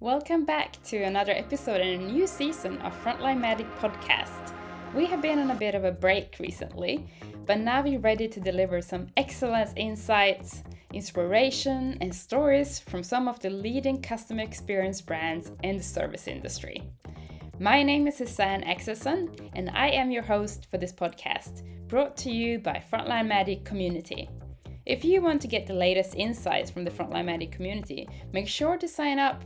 Welcome back to another episode in a new season of Frontline Magic podcast. We have been on a bit of a break recently, but now we're ready to deliver some excellent insights, inspiration, and stories from some of the leading customer experience brands in the service industry. My name is Suzanne Axelsson, and I am your host for this podcast, brought to you by Frontline Magic Community. If you want to get the latest insights from the Frontline Magic community, make sure to sign up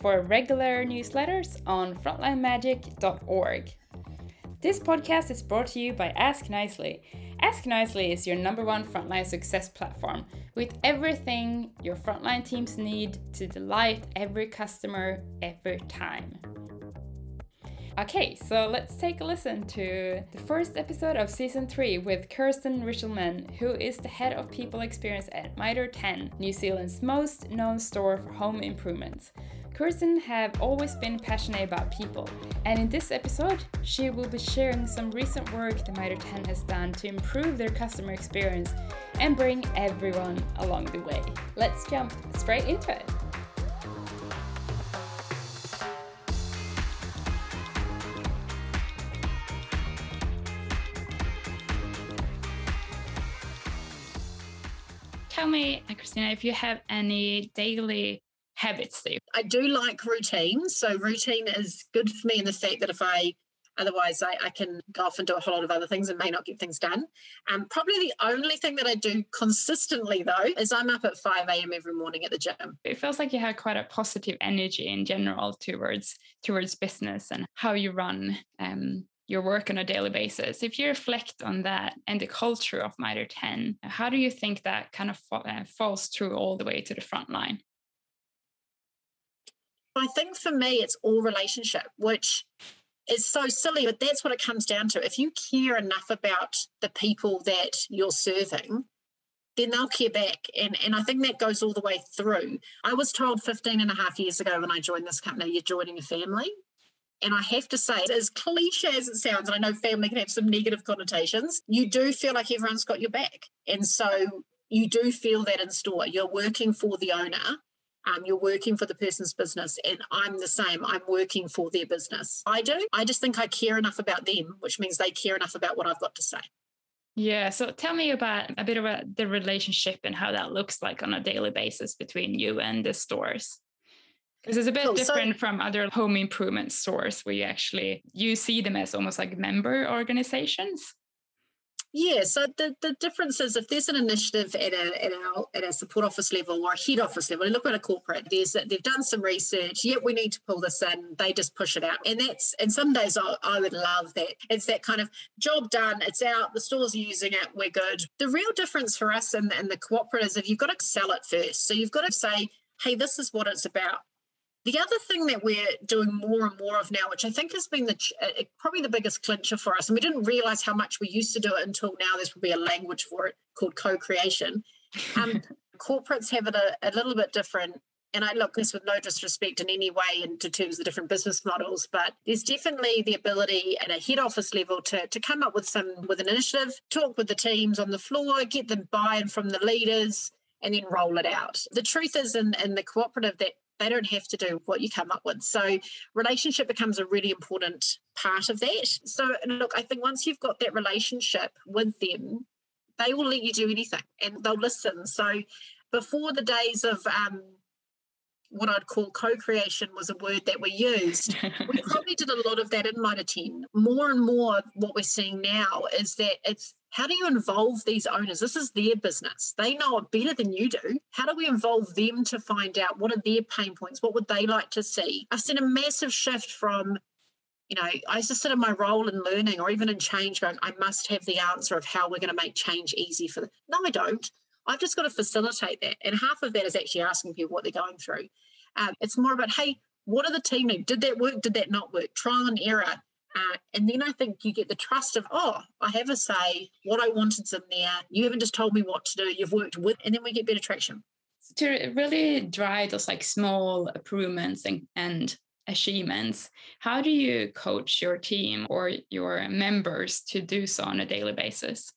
for regular newsletters on frontlinemagic.org. This podcast is brought to you by AskNicely. Ask Nicely is your number one frontline success platform with everything your frontline teams need to delight every customer every time. Okay, so let's take a listen to the first episode of season 3 with Kirsten Richelman, who is the head of people experience at Mitre 10, New Zealand's most known store for home improvements. Kirsten have always been passionate about people, and in this episode, she will be sharing some recent work the Mitre 10 has done to improve their customer experience and bring everyone along the way. Let's jump straight into it. Me, Christina, if you have any daily habits that you... I do like routine. So routine is good for me in the fact that if I otherwise I, I, can go off and do a whole lot of other things and may not get things done. Um, probably the only thing that I do consistently though is I'm up at 5 a.m. every morning at the gym. It feels like you have quite a positive energy in general towards towards business and how you run um, your work on a daily basis. If you reflect on that and the culture of Mitre 10, how do you think that kind of uh, falls through all the way to the front line? I think for me, it's all relationship, which is so silly, but that's what it comes down to. If you care enough about the people that you're serving, then they'll care back. And, and I think that goes all the way through. I was told 15 and a half years ago when I joined this company, you're joining a family. And I have to say, as cliche as it sounds, and I know family can have some negative connotations, you do feel like everyone's got your back. And so you do feel that in store. You're working for the owner. Um, you're working for the person's business, and I'm the same. I'm working for their business. I do. I just think I care enough about them, which means they care enough about what I've got to say. Yeah. So tell me about a bit about the relationship and how that looks like on a daily basis between you and the stores. Because it's a bit different so, from other home improvement stores where you actually you see them as almost like member organizations. Yeah, so the, the difference is if there's an initiative at a at a, at a support office level or a head office level, look at a corporate, there's they've done some research, yet we need to pull this in, they just push it out. And that's and some days I, I would love that. It's that kind of job done, it's out, the store's using it, we're good. The real difference for us in, in the cooperatives, if you've got to sell it first. So you've got to say, hey, this is what it's about. The other thing that we're doing more and more of now, which I think has been the uh, probably the biggest clincher for us, and we didn't realize how much we used to do it until now. There's probably a language for it called co-creation. Um, corporates have it a, a little bit different and I look this with no disrespect in any way into terms of different business models, but there's definitely the ability at a head office level to, to come up with some with an initiative, talk with the teams on the floor, get them buy-in from the leaders, and then roll it out. The truth is in, in the cooperative that they don't have to do what you come up with. So relationship becomes a really important part of that. So look, I think once you've got that relationship with them, they will let you do anything and they'll listen. So before the days of um, what I'd call co-creation was a word that we used. we probably did a lot of that in Mitre 10. More and more what we're seeing now is that it's how do you involve these owners? This is their business. They know it better than you do. How do we involve them to find out what are their pain points? What would they like to see? I've seen a massive shift from, you know, I used to sit in my role in learning or even in change going, I must have the answer of how we're going to make change easy for them. No, I don't. I've just got to facilitate that. And half of that is actually asking people what they're going through. Um, it's more about, hey, what are the team need? Did that work? Did that not work? Trial and error. Uh, and then I think you get the trust of, oh, I have a say. What I wanted's in there. You haven't just told me what to do. You've worked with, and then we get better traction. To really drive those like small improvements and, and achievements, how do you coach your team or your members to do so on a daily basis?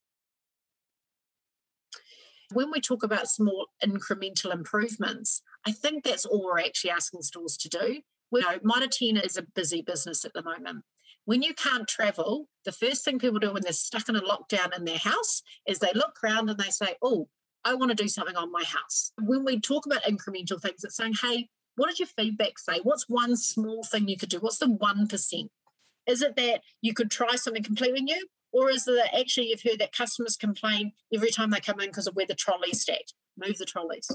When we talk about small incremental improvements, I think that's all we're actually asking stores to do. We know 10 is a busy business at the moment. When you can't travel, the first thing people do when they're stuck in a lockdown in their house is they look around and they say, Oh, I want to do something on my house. When we talk about incremental things, it's saying, Hey, what did your feedback say? What's one small thing you could do? What's the 1%? Is it that you could try something completely new? Or is it that actually you've heard that customers complain every time they come in because of where the trolley's stacked? Move the trolleys.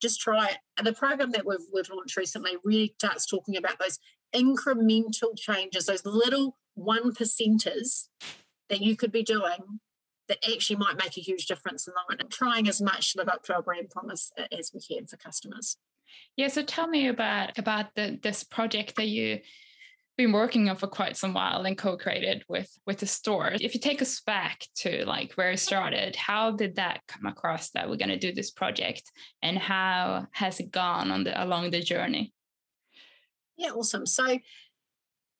Just try it. And the program that we've, we've launched recently really starts talking about those incremental changes, those little one percenters that you could be doing that actually might make a huge difference in the and trying as much to live up to our brand promise as we can for customers. Yeah, so tell me about about the this project that you been working on for quite some while and co-created with with the store. If you take us back to like where it started, how did that come across that we're going to do this project and how has it gone on the along the journey? Yeah, awesome. So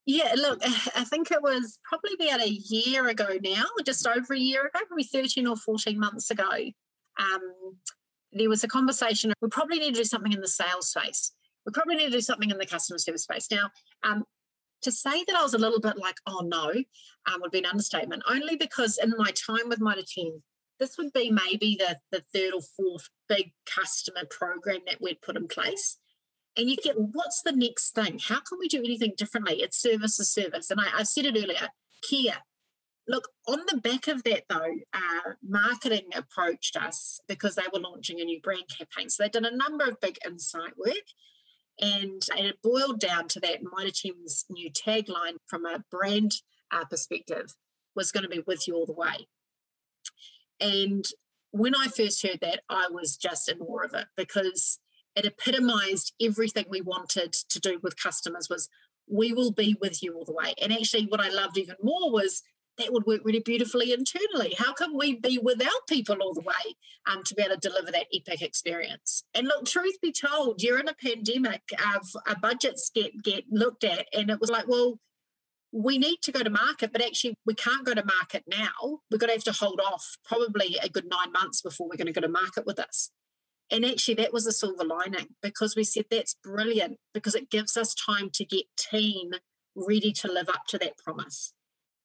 yeah, look, I think it was probably about a year ago now, just over a year ago, probably 13 or 14 months ago. Um, there was a conversation. We probably need to do something in the sales space. We probably need to do something in the customer service space. Now, um, to say that I was a little bit like, oh no, um, would be an understatement, only because in my time with Mitre 10, this would be maybe the, the third or fourth big customer program that we'd put in place. And you get, what's the next thing? How can we do anything differently? It's service to service. And I, I said it earlier, Kia. Look, on the back of that, though, uh, marketing approached us because they were launching a new brand campaign. So they'd done a number of big insight work. And, and it boiled down to that Mitre 10's new tagline from a brand uh, perspective was going to be with you all the way. And when I first heard that, I was just in awe of it because it epitomized everything we wanted to do with customers was we will be with you all the way. And actually what I loved even more was that would work really beautifully internally. How can we be without people all the way um, to be able to deliver that epic experience? And look, truth be told, during a pandemic, our, our budgets get get looked at, and it was like, well, we need to go to market, but actually we can't go to market now. We're going to have to hold off probably a good nine months before we're going to go to market with this. And actually, that was a silver lining because we said that's brilliant because it gives us time to get team ready to live up to that promise.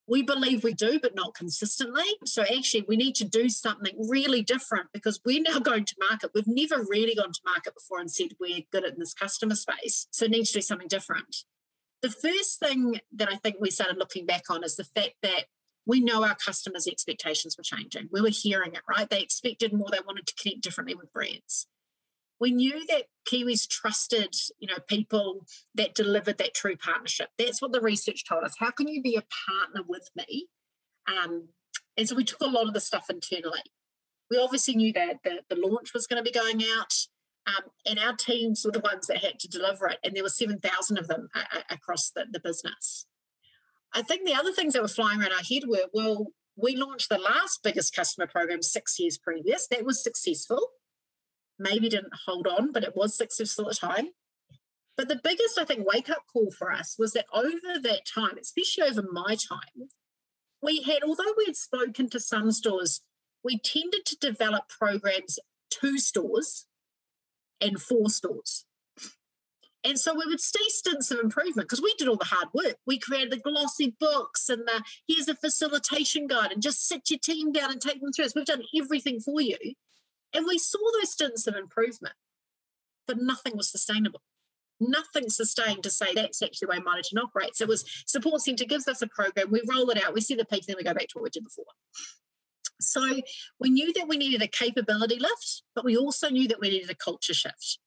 We believe we do, but not consistently. So actually, we need to do something really different because we're now going to market. We've never really gone to market before and said we're good at this customer space. So need to do something different. The first thing that I think we started looking back on is the fact that we know our customers' expectations were changing. We were hearing it, right? They expected more, they wanted to connect differently with brands. We knew that Kiwis trusted, you know, people that delivered that true partnership. That's what the research told us. How can you be a partner with me? Um, and so we took a lot of the stuff internally. We obviously knew that the, the launch was going to be going out, um, and our teams were the ones that had to deliver it. And there were 7,000 of them a- a- across the, the business. I think the other things that were flying around our head were, well, we launched the last biggest customer program six years previous. That was successful. Maybe didn't hold on, but it was successful at the time. But the biggest, I think, wake up call for us was that over that time, especially over my time, we had, although we had spoken to some stores, we tended to develop programs to stores and for stores. And so we would see stints of improvement because we did all the hard work. We created the glossy books and the here's a facilitation guide and just sit your team down and take them through. So we've done everything for you. And we saw those stints of improvement, but nothing was sustainable. Nothing sustained to say that's actually the way 10 operates. It was support centre gives us a program, we roll it out, we see the peak, then we go back to what we did before. So we knew that we needed a capability lift, but we also knew that we needed a culture shift.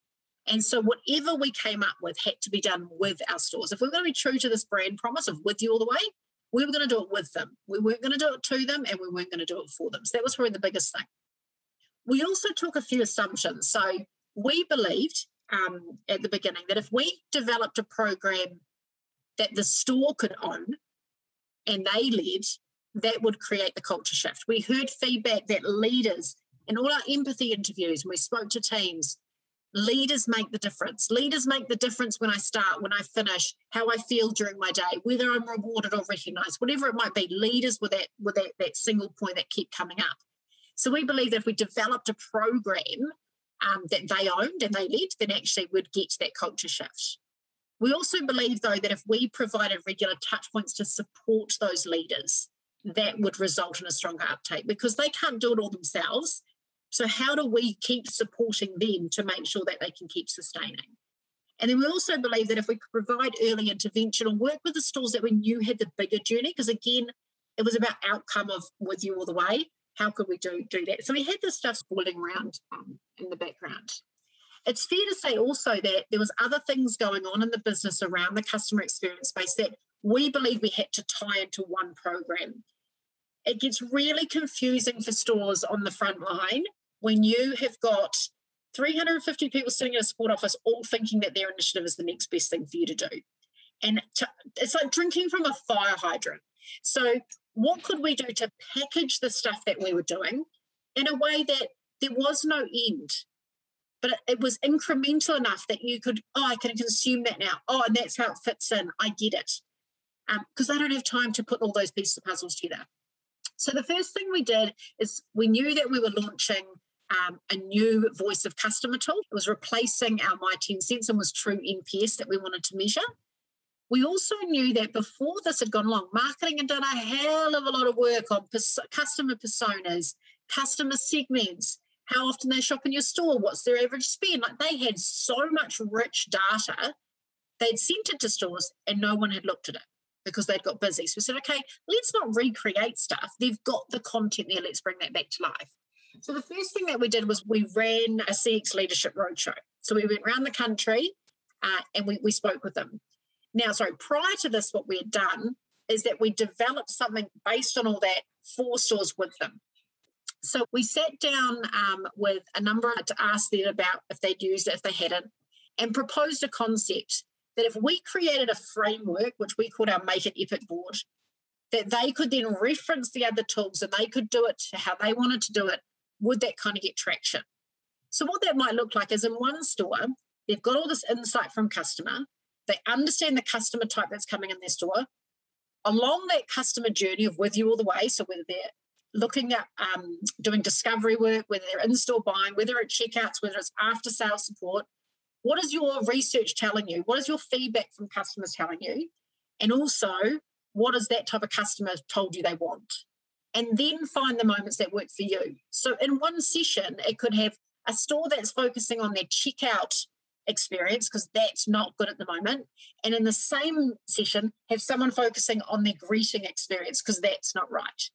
And so whatever we came up with had to be done with our stores. If we are going to be true to this brand promise of with you all the way, we were going to do it with them. We weren't going to do it to them and we weren't going to do it for them. So that was probably the biggest thing. We also took a few assumptions. So we believed um, at the beginning that if we developed a program that the store could own and they led, that would create the culture shift. We heard feedback that leaders in all our empathy interviews, when we spoke to teams, leaders make the difference leaders make the difference when i start when i finish how i feel during my day whether i'm rewarded or recognized whatever it might be leaders with that with that, that single point that keep coming up so we believe that if we developed a program um, that they owned and they led, then actually we'd get to that culture shift. We also believe, though, that if we provided regular touch points to support those leaders, that would result in a stronger uptake because they can't do it all themselves. So, how do we keep supporting them to make sure that they can keep sustaining? And then we also believe that if we could provide early intervention and work with the stores that we knew had the bigger journey, because again, it was about outcome of with you all the way. How could we do do that? So we had this stuff swirling around um, in the background. It's fair to say also that there was other things going on in the business around the customer experience space that we believe we had to tie into one program. It gets really confusing for stores on the front line when you have got 350 people sitting in a support office all thinking that their initiative is the next best thing for you to do. And to, it's like drinking from a fire hydrant. So, what could we do to package the stuff that we were doing in a way that there was no end? But it was incremental enough that you could, oh, I can consume that now. Oh, and that's how it fits in. I get it. Because um, I don't have time to put all those pieces of puzzles together. So the first thing we did is we knew that we were launching um, a new voice of customer tool. It was replacing our My 10 Cents and was true NPS that we wanted to measure. We also knew that before this had gone along, marketing had done a hell of a lot of work on pers- customer personas, customer segments, how often they shop in your store, what's their average spend. Like they had so much rich data, they'd sent it to stores and no one had looked at it because they'd got busy. So we said, okay, let's not recreate stuff. They've got the content there. Let's bring that back to life. So the first thing that we did was we ran a CX leadership roadshow. So we went around the country uh, and we, we spoke with them. Now, sorry, prior to this, what we had done is that we developed something based on all that for stores with them. So we sat down um, with a number to ask them about if they'd used it, if they hadn't, and proposed a concept that if we created a framework, which we called our Make It Epic board, that they could then reference the other tools and they could do it how they wanted to do it, would that kind of get traction? So what that might look like is in one store, they've got all this insight from customer, they understand the customer type that's coming in their store. Along that customer journey of with you all the way, so whether they're looking at um, doing discovery work, whether they're in store buying, whether it's checkouts, whether it's after sales support, what is your research telling you? What is your feedback from customers telling you? And also, what has that type of customer told you they want? And then find the moments that work for you. So, in one session, it could have a store that's focusing on their checkout experience because that's not good at the moment. And in the same session, have someone focusing on their greeting experience because that's not right.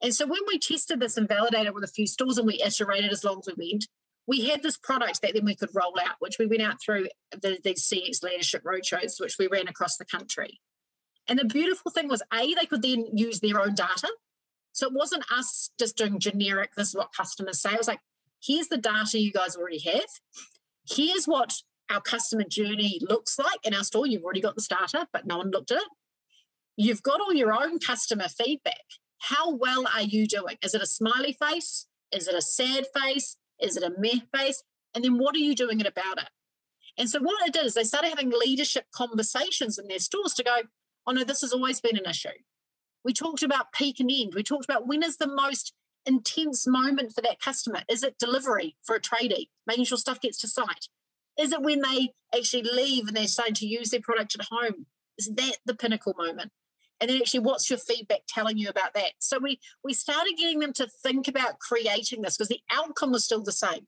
And so when we tested this and validated with a few stores and we iterated as long as we went, we had this product that then we could roll out, which we went out through the, the CX leadership roadshows, which we ran across the country. And the beautiful thing was, A, they could then use their own data. So it wasn't us just doing generic, this is what customers say. It was like, here's the data you guys already have. Here's what our customer journey looks like in our store. You've already got the starter, but no one looked at it. You've got all your own customer feedback. How well are you doing? Is it a smiley face? Is it a sad face? Is it a meh face? And then what are you doing about it? And so what it did is they started having leadership conversations in their stores to go, oh no, this has always been an issue. We talked about peak and end. We talked about when is the most intense moment for that customer? Is it delivery for a tradie, making sure stuff gets to site? Is it when they actually leave and they're starting to use their product at home? Is that the pinnacle moment? and then actually what's your feedback telling you about that so we we started getting them to think about creating this because the outcome was still the same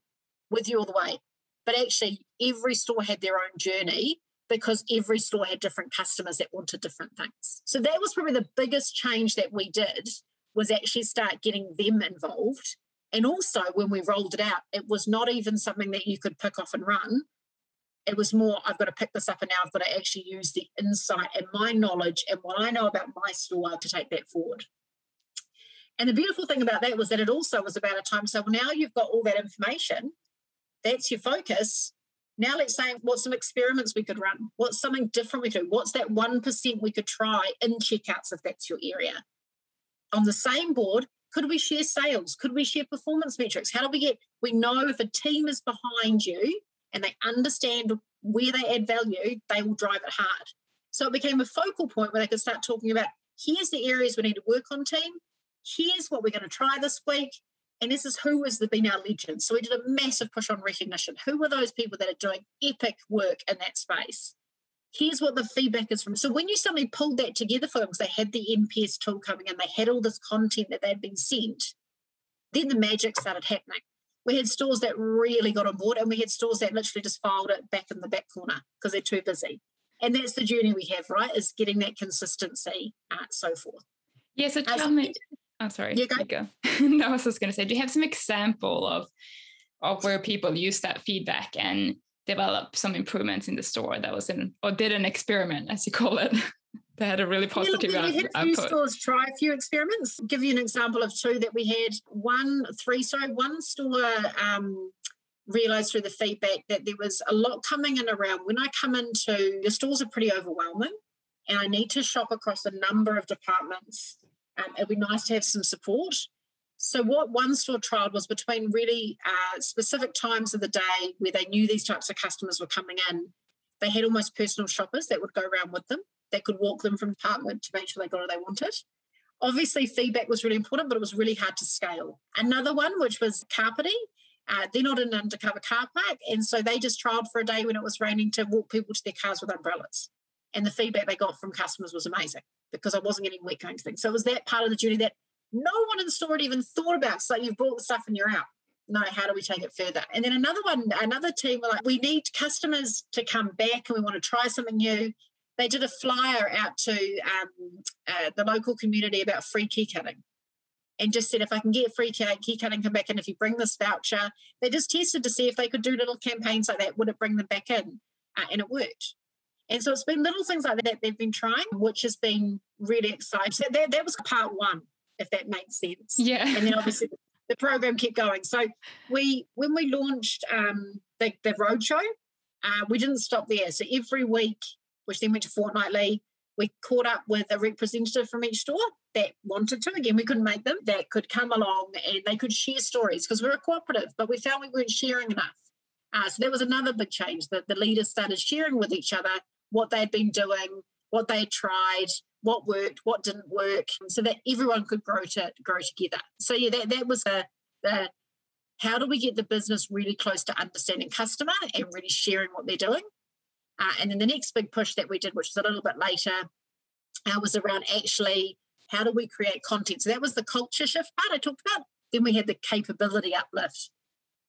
with you all the way but actually every store had their own journey because every store had different customers that wanted different things so that was probably the biggest change that we did was actually start getting them involved and also when we rolled it out it was not even something that you could pick off and run it was more I've got to pick this up and now I've got to actually use the insight and my knowledge and what I know about my store to take that forward. And the beautiful thing about that was that it also was about a time. So now you've got all that information, that's your focus. Now let's say what's some experiments we could run? What's something different we could do? What's that 1% we could try in checkouts if that's your area? On the same board, could we share sales? Could we share performance metrics? How do we get, we know if a team is behind you and they understand where they add value, they will drive it hard. So it became a focal point where they could start talking about here's the areas we need to work on, team. Here's what we're going to try this week. And this is who has been our legends. So we did a massive push on recognition. Who are those people that are doing epic work in that space? Here's what the feedback is from. So when you suddenly pulled that together for them, because they had the NPS tool coming in, they had all this content that they'd been sent, then the magic started happening. We had stores that really got on board, and we had stores that literally just filed it back in the back corner because they're too busy. And that's the journey we have, right? Is getting that consistency, uh, so forth. Yeah. So tell me. Oh, sorry. You go. You go. no, I was just going to say, do you have some example of of where people use that feedback and develop some improvements in the store that was in or did an experiment, as you call it? they had a really positive yeah, we had a few stores try a few experiments. I'll give you an example of two that we had. One, three, sorry, one store um, realized through the feedback that there was a lot coming in around when I come into the stores are pretty overwhelming and I need to shop across a number of departments um, it'd be nice to have some support. So, what one store tried was between really uh, specific times of the day where they knew these types of customers were coming in, they had almost personal shoppers that would go around with them, that could walk them from department to make sure they got what they wanted. Obviously, feedback was really important, but it was really hard to scale. Another one, which was carpeting, uh, they're not in an undercover car park. And so they just trialed for a day when it was raining to walk people to their cars with umbrellas. And the feedback they got from customers was amazing because I wasn't getting wet to things. So it was that part of the journey that no one in the store had even thought about. So you've bought the stuff and you're out. No, how do we take it further? And then another one, another team were like, we need customers to come back and we want to try something new. They did a flyer out to um, uh, the local community about free key cutting and just said, if I can get free key cutting, come back. And if you bring this voucher, they just tested to see if they could do little campaigns like that, would it bring them back in? Uh, and it worked. And so it's been little things like that they've been trying, which has been really exciting. So that, that was part one, if that makes sense. Yeah. And then obviously the program kept going. So we when we launched um, the, the roadshow, uh, we didn't stop there. So every week, which then went to fortnightly, we caught up with a representative from each store that wanted to. Again, we couldn't make them, that could come along and they could share stories because we we're a cooperative, but we found we weren't sharing enough. Uh, so that was another big change that the leaders started sharing with each other what they'd been doing, what they tried, what worked, what didn't work, so that everyone could grow to grow together. So yeah, that that was a, the how do we get the business really close to understanding customer and really sharing what they're doing. Uh, and then the next big push that we did, which was a little bit later, uh, was around actually how do we create content. So that was the culture shift part I talked about. Then we had the capability uplift.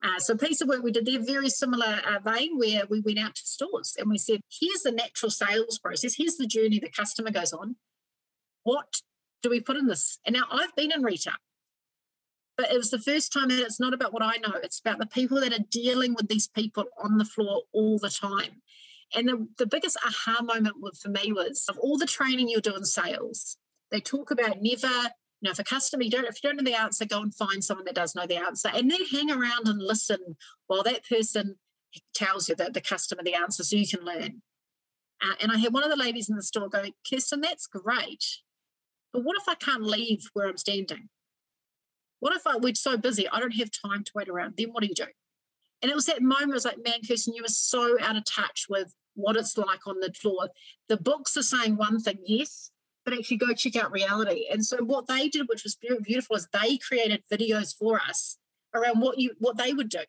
Uh, so a piece of work we did there, very similar uh, vein, where we went out to stores and we said, here's the natural sales process, here's the journey the customer goes on. What do we put in this? And now I've been in retail, but it was the first time that it's not about what I know, it's about the people that are dealing with these people on the floor all the time. And the, the biggest aha moment for me was of all the training you do in sales, they talk about never you know, if a customer, you don't, if you don't know the answer, go and find someone that does know the answer, and then hang around and listen while that person tells you that the customer the answer, so you can learn. Uh, and I had one of the ladies in the store go, Kirsten, that's great, but what if I can't leave where I'm standing? What if I, we're so busy, I don't have time to wait around? Then what do you do? And it was that moment, I was like, man, Kirsten, you were so out of touch with what it's like on the floor. The books are saying one thing, yes, but actually go check out reality. And so what they did, which was beautiful, is they created videos for us around what you what they would do.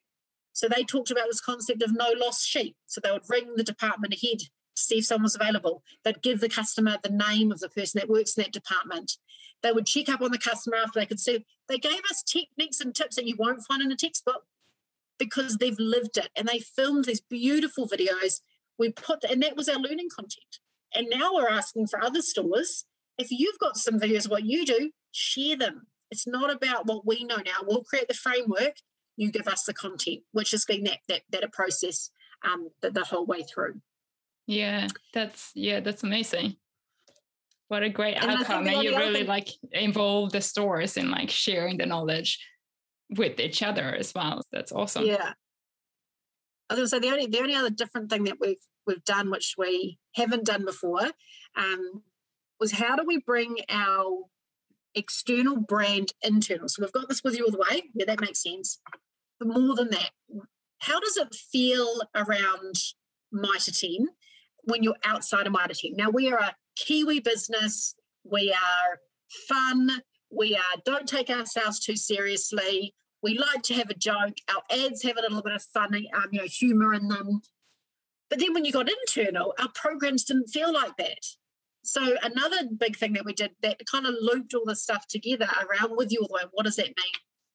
So they talked about this concept of no lost sheep. So they would ring the department ahead to see if someone was available. They'd give the customer the name of the person that works in that department. They would check up on the customer after they could see. They gave us techniques and tips that you won't find in a textbook because they've lived it and they filmed these beautiful videos. We put and that was our learning content. And now we're asking for other stores if you've got some videos of what you do, share them. It's not about what we know now. We'll create the framework. You give us the content, which has been that that that a process um, the, the whole way through. Yeah, that's yeah, that's amazing. What a great and outcome! And you really thing, like involve the stores in like sharing the knowledge with each other as well. That's awesome. Yeah. I was going to say the only the only other different thing that we've we've done, which we haven't done before, um, was how do we bring our external brand internal? So we've got this with you all the way. Yeah, that makes sense. But more than that, how does it feel around Mitre 10 when you're outside of Mitre 10? Now we are a Kiwi business. We are fun. We are don't take ourselves too seriously. We like to have a joke. Our ads have a little bit of funny, um, you know, humor in them. But then when you got internal, our programs didn't feel like that. So another big thing that we did that kind of looped all this stuff together around with you all the way. What does that mean?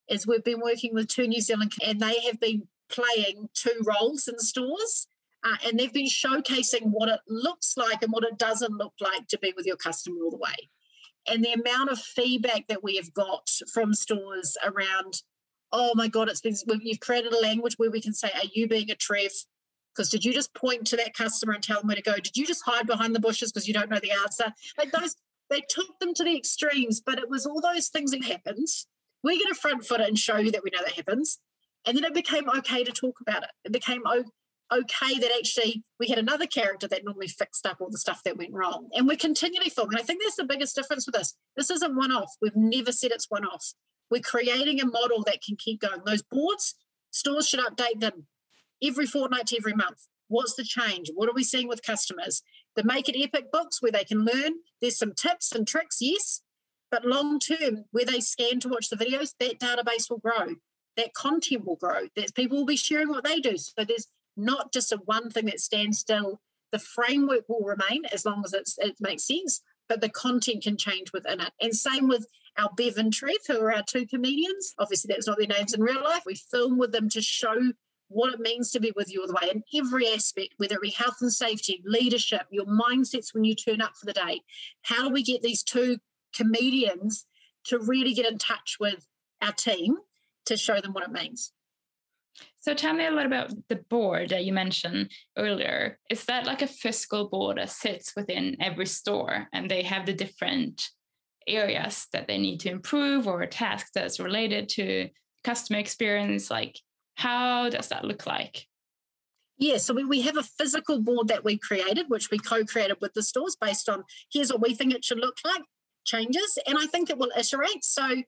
Is we've been working with two New Zealand and they have been playing two roles in stores. Uh, and they've been showcasing what it looks like and what it doesn't look like to be with your customer all the way. And the amount of feedback that we have got from stores around, oh my God, it's been, you've created a language where we can say, are you being a Trev? Because did you just point to that customer and tell them where to go? Did you just hide behind the bushes because you don't know the answer? Like those, they took them to the extremes, but it was all those things that happens. We're going to front foot it and show you that we know that happens. And then it became okay to talk about it. It became okay that actually we had another character that normally fixed up all the stuff that went wrong. And we're continually filming. I think that's the biggest difference with this. This isn't one off. We've never said it's one off. We're creating a model that can keep going. Those boards, stores should update them every fortnight to every month. What's the change? What are we seeing with customers? The Make It Epic books where they can learn. There's some tips and tricks, yes, but long term, where they scan to watch the videos, that database will grow. That content will grow. That people will be sharing what they do. So there's not just a one thing that stands still. The framework will remain as long as it makes sense, but the content can change within it. And same with our Bev and Trev, who are our two comedians. Obviously, that's not their names in real life. We film with them to show what it means to be with you all the way in every aspect, whether it be health and safety, leadership, your mindsets when you turn up for the day. How do we get these two comedians to really get in touch with our team to show them what it means? So tell me a little about the board that you mentioned earlier. Is that like a fiscal board that sits within every store and they have the different areas that they need to improve or tasks that's related to customer experience? Like how does that look like? Yeah, so we, we have a physical board that we created, which we co created with the stores based on here's what we think it should look like, changes, and I think it will iterate. So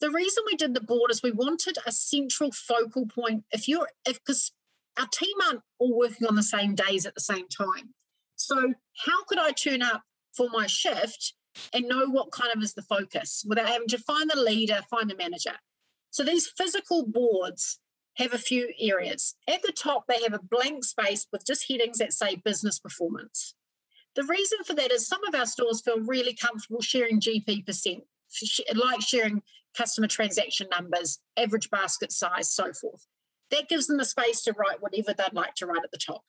the reason we did the board is we wanted a central focal point. If you're, if because our team aren't all working on the same days at the same time. So how could I turn up for my shift and know what kind of is the focus without having to find the leader, find the manager? So these physical boards have a few areas. At the top, they have a blank space with just headings that say business performance. The reason for that is some of our stores feel really comfortable sharing GP percent, like sharing customer transaction numbers, average basket size, so forth. That gives them the space to write whatever they'd like to write at the top.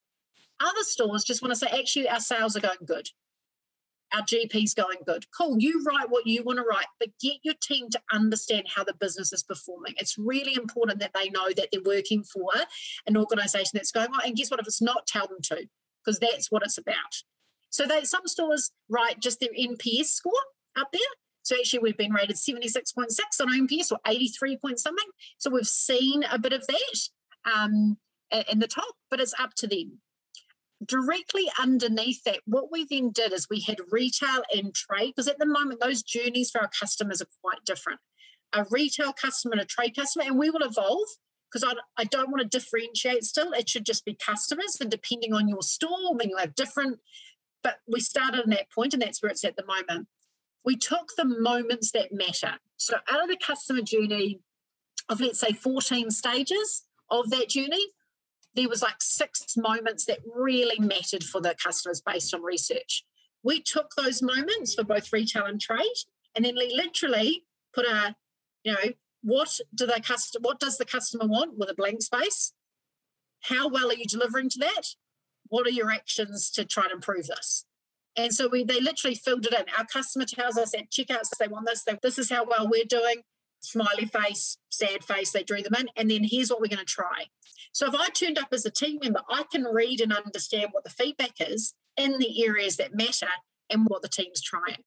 Other stores just want to say, actually, our sales are going good. Our GP's going good. Cool. You write what you want to write, but get your team to understand how the business is performing. It's really important that they know that they're working for an organization that's going well. And guess what? If it's not, tell them to, because that's what it's about. So they some stores write just their NPS score up there. So actually, we've been rated 76.6 on NPS or 83 point something. So we've seen a bit of that um, in the top, but it's up to them. Directly underneath that, what we then did is we had retail and trade, because at the moment, those journeys for our customers are quite different. A retail customer and a trade customer, and we will evolve because I, I don't want to differentiate still. It should just be customers, and depending on your store, when you have different. But we started in that point, and that's where it's at the moment we took the moments that matter. So out of the customer journey of let's say 14 stages of that journey, there was like six moments that really mattered for the customers based on research. We took those moments for both retail and trade, and then we literally put a, you know, what do the customer, what does the customer want with a blank space? How well are you delivering to that? What are your actions to try and improve this? And so we they literally filled it in. Our customer tells us at checkouts they want this, they, this is how well we're doing. Smiley face, sad face, they drew them in. And then here's what we're going to try. So if I turned up as a team member, I can read and understand what the feedback is in the areas that matter and what the team's trying.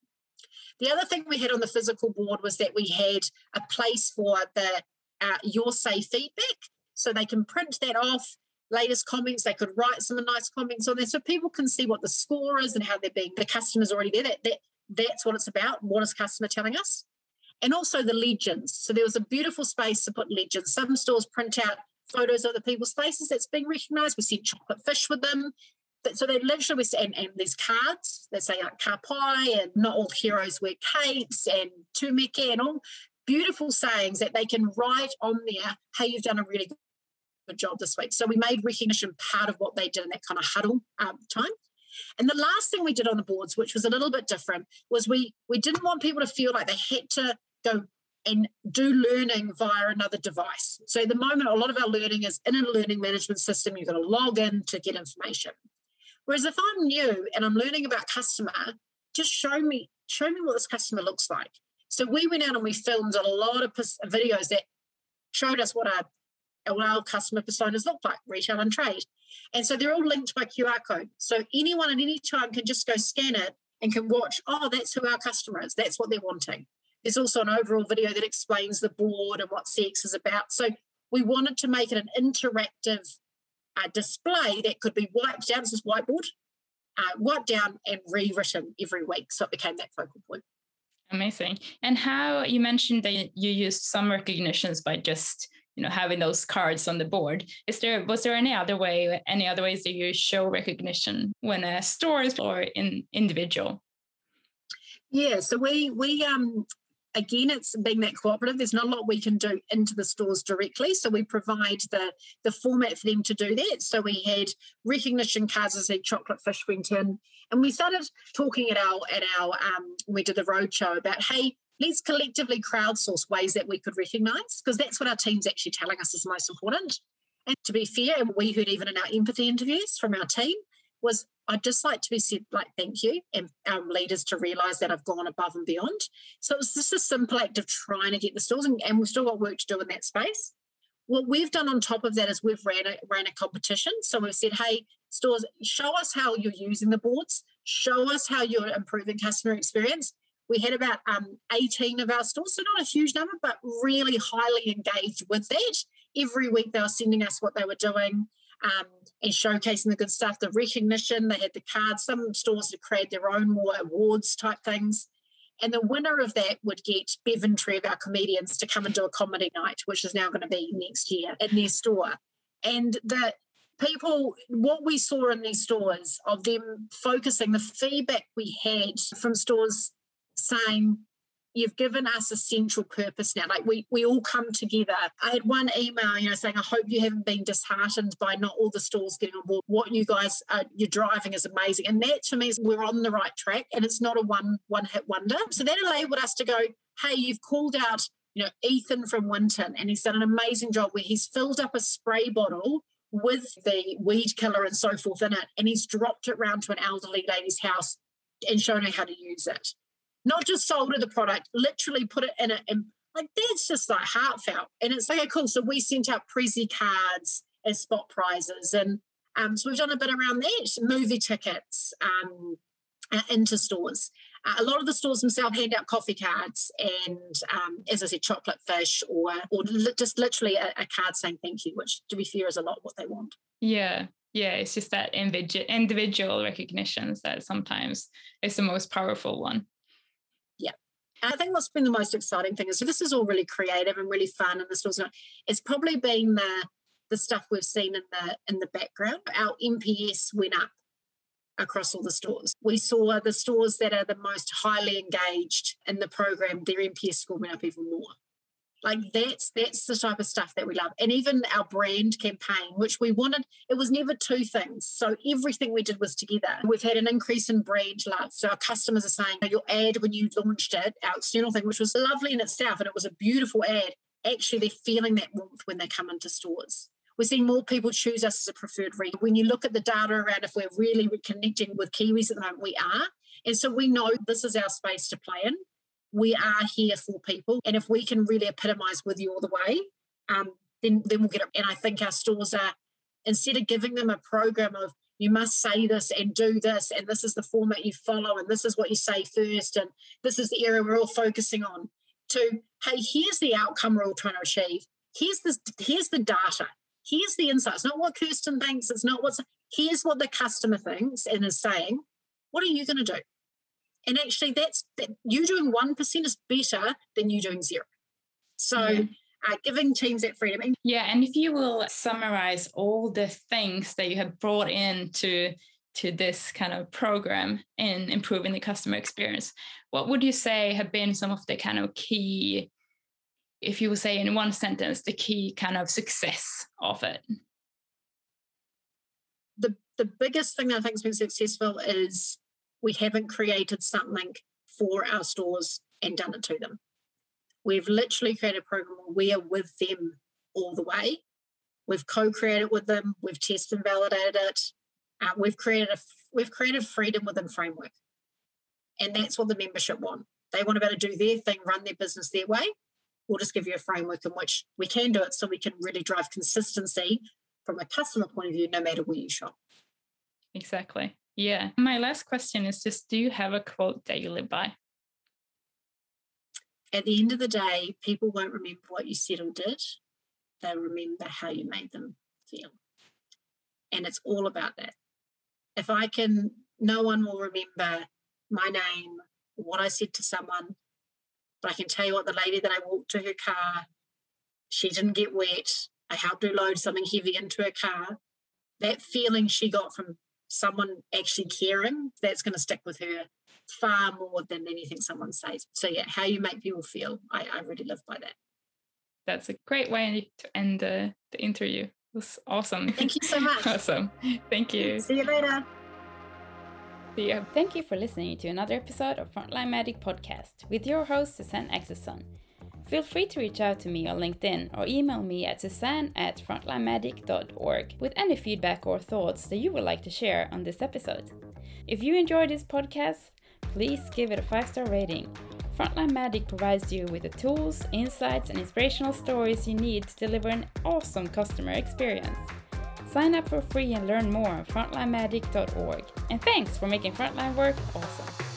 The other thing we had on the physical board was that we had a place for the uh, your say feedback. So they can print that off latest comments. They could write some nice comments on there so people can see what the score is and how they're being. The customer's already there. That, that that's what it's about. What is customer telling us? And also the legends. So there was a beautiful space to put legends. Some stores print out photos of the people's faces that's being recognised. We sent chocolate fish with them. So they literally we and, and there's cards that say like ka and not all heroes wear capes and tūmeke and all beautiful sayings that they can write on there, hey, you've done a really good job this week. So we made recognition part of what they did in that kind of huddle um, time. And the last thing we did on the boards, which was a little bit different, was we we didn't want people to feel like they had to go and do learning via another device. So at the moment, a lot of our learning is in a learning management system. You've got to log in to get information. Whereas if I'm new and I'm learning about customer, just show me show me what this customer looks like. So we went out and we filmed a lot of videos that showed us what our, what our customer personas look like, retail and trade. And so they're all linked by QR code. So anyone at any time can just go scan it and can watch, oh, that's who our customer is. That's what they're wanting. There's also an overall video that explains the board and what CX is about. So we wanted to make it an interactive uh, display that could be wiped down. This is whiteboard, uh, wiped down and rewritten every week. So it became that focal point. Amazing. And how you mentioned that you used some recognitions by just you know having those cards on the board is there was there any other way any other ways that you show recognition when a store is or in individual yeah so we we um again, it's being that cooperative. There's not a lot we can do into the stores directly. So we provide the, the format for them to do that. So we had recognition cards as a chocolate fish went in. And we started talking at our at our um, we did the roadshow about, hey, let's collectively crowdsource ways that we could recognize, because that's what our team's actually telling us is most important. And to be fair, we heard even in our empathy interviews from our team, was I'd just like to be said like thank you and our leaders to realise that I've gone above and beyond. So it was just a simple act of trying to get the stores and, and we've still got work to do in that space. What we've done on top of that is we've ran a, ran a competition. So we've said, hey, stores, show us how you're using the boards, show us how you're improving customer experience. We had about um, 18 of our stores, so not a huge number, but really highly engaged with that. Every week they were sending us what they were doing um, and showcasing the good stuff, the recognition. They had the cards. Some stores had created their own more awards type things. And the winner of that would get Bevan of our comedians to come and do a comedy night, which is now going to be next year in their store. And the people, what we saw in these stores of them focusing, the feedback we had from stores saying, you've given us a central purpose now. Like we we all come together. I had one email, you know, saying, I hope you haven't been disheartened by not all the stores getting on board. What you guys are you're driving is amazing. And that to me is we're on the right track and it's not a one one hit wonder. So that enabled us to go, hey, you've called out, you know, Ethan from Winton, and he's done an amazing job where he's filled up a spray bottle with the weed killer and so forth in it, and he's dropped it round to an elderly lady's house and shown her how to use it not just sold her the product, literally put it in it. And like that's just like heartfelt. And it's like, okay, cool. So we sent out Prezzy cards as spot prizes. And um, so we've done a bit around that, movie tickets um, into stores. Uh, a lot of the stores themselves hand out coffee cards and, um, as I said, chocolate fish or or li- just literally a, a, card saying thank you, which to be fair is a lot what they want. Yeah, yeah, it's just that individual individual recognitions that sometimes is the most powerful one. I think what's been the most exciting thing is this is all really creative and really fun, and this was it's probably been the the stuff we've seen in the in the background. Our NPS went up across all the stores. We saw the stores that are the most highly engaged in the program, their NPS score went up even more. Like that's that's the type of stuff that we love. And even our brand campaign, which we wanted, it was never two things. So everything we did was together. We've had an increase in brand love. So our customers are saying your ad when you launched it, our external thing, which was lovely in itself, and it was a beautiful ad. Actually, they're feeling that warmth when they come into stores. We're seeing more people choose us as a preferred read. When you look at the data around if we're really connecting with Kiwis at the moment, we are. And so we know this is our space to play in we are here for people. And if we can really epitomize with you all the way, um, then, then we'll get it. And I think our stores are, instead of giving them a program of you must say this and do this, and this is the format you follow, and this is what you say first, and this is the area we're all focusing on, to hey, here's the outcome we're all trying to achieve. Here's the here's the data. Here's the insights. Not what Kirsten thinks. It's not what's here's what the customer thinks and is saying. What are you going to do? And actually, that's that you doing 1% is better than you doing zero. So, yeah. uh, giving teams that freedom. Yeah. And if you will summarize all the things that you have brought into to this kind of program in improving the customer experience, what would you say have been some of the kind of key if you would say in one sentence, the key kind of success of it? The, the biggest thing that I think has been successful is we haven't created something for our stores and done it to them. We've literally created a program where we are with them all the way. We've co-created with them. We've tested and validated it. Uh, we've created a we've created freedom within framework, and that's what the membership want. They want to be able to do their thing, run their business their way. We'll just give you a framework in which we can do it, so we can really drive consistency from a customer point of view, no matter where you shop. Exactly. Yeah. My last question is just: Do you have a quote that you live by? At the end of the day, people won't remember what you said or did they remember how you made them feel. And it's all about that. If I can, no one will remember my name, what I said to someone, but I can tell you what the lady that I walked to her car, she didn't get wet. I helped her load something heavy into her car. That feeling she got from someone actually caring, that's going to stick with her far more than anything someone says. So, yeah, how you make people feel, I, I really live by that that's a great way to end the, the interview. It was awesome. Thank you so much. awesome. Thank you. See you later. See you. Thank you for listening to another episode of Frontline Magic Podcast with your host, Suzanne Axelsson. Feel free to reach out to me on LinkedIn or email me at suzanne at frontlinemagic.org with any feedback or thoughts that you would like to share on this episode. If you enjoyed this podcast, please give it a five star rating Frontline Magic provides you with the tools, insights, and inspirational stories you need to deliver an awesome customer experience. Sign up for free and learn more on frontlinemagic.org. And thanks for making Frontline work awesome.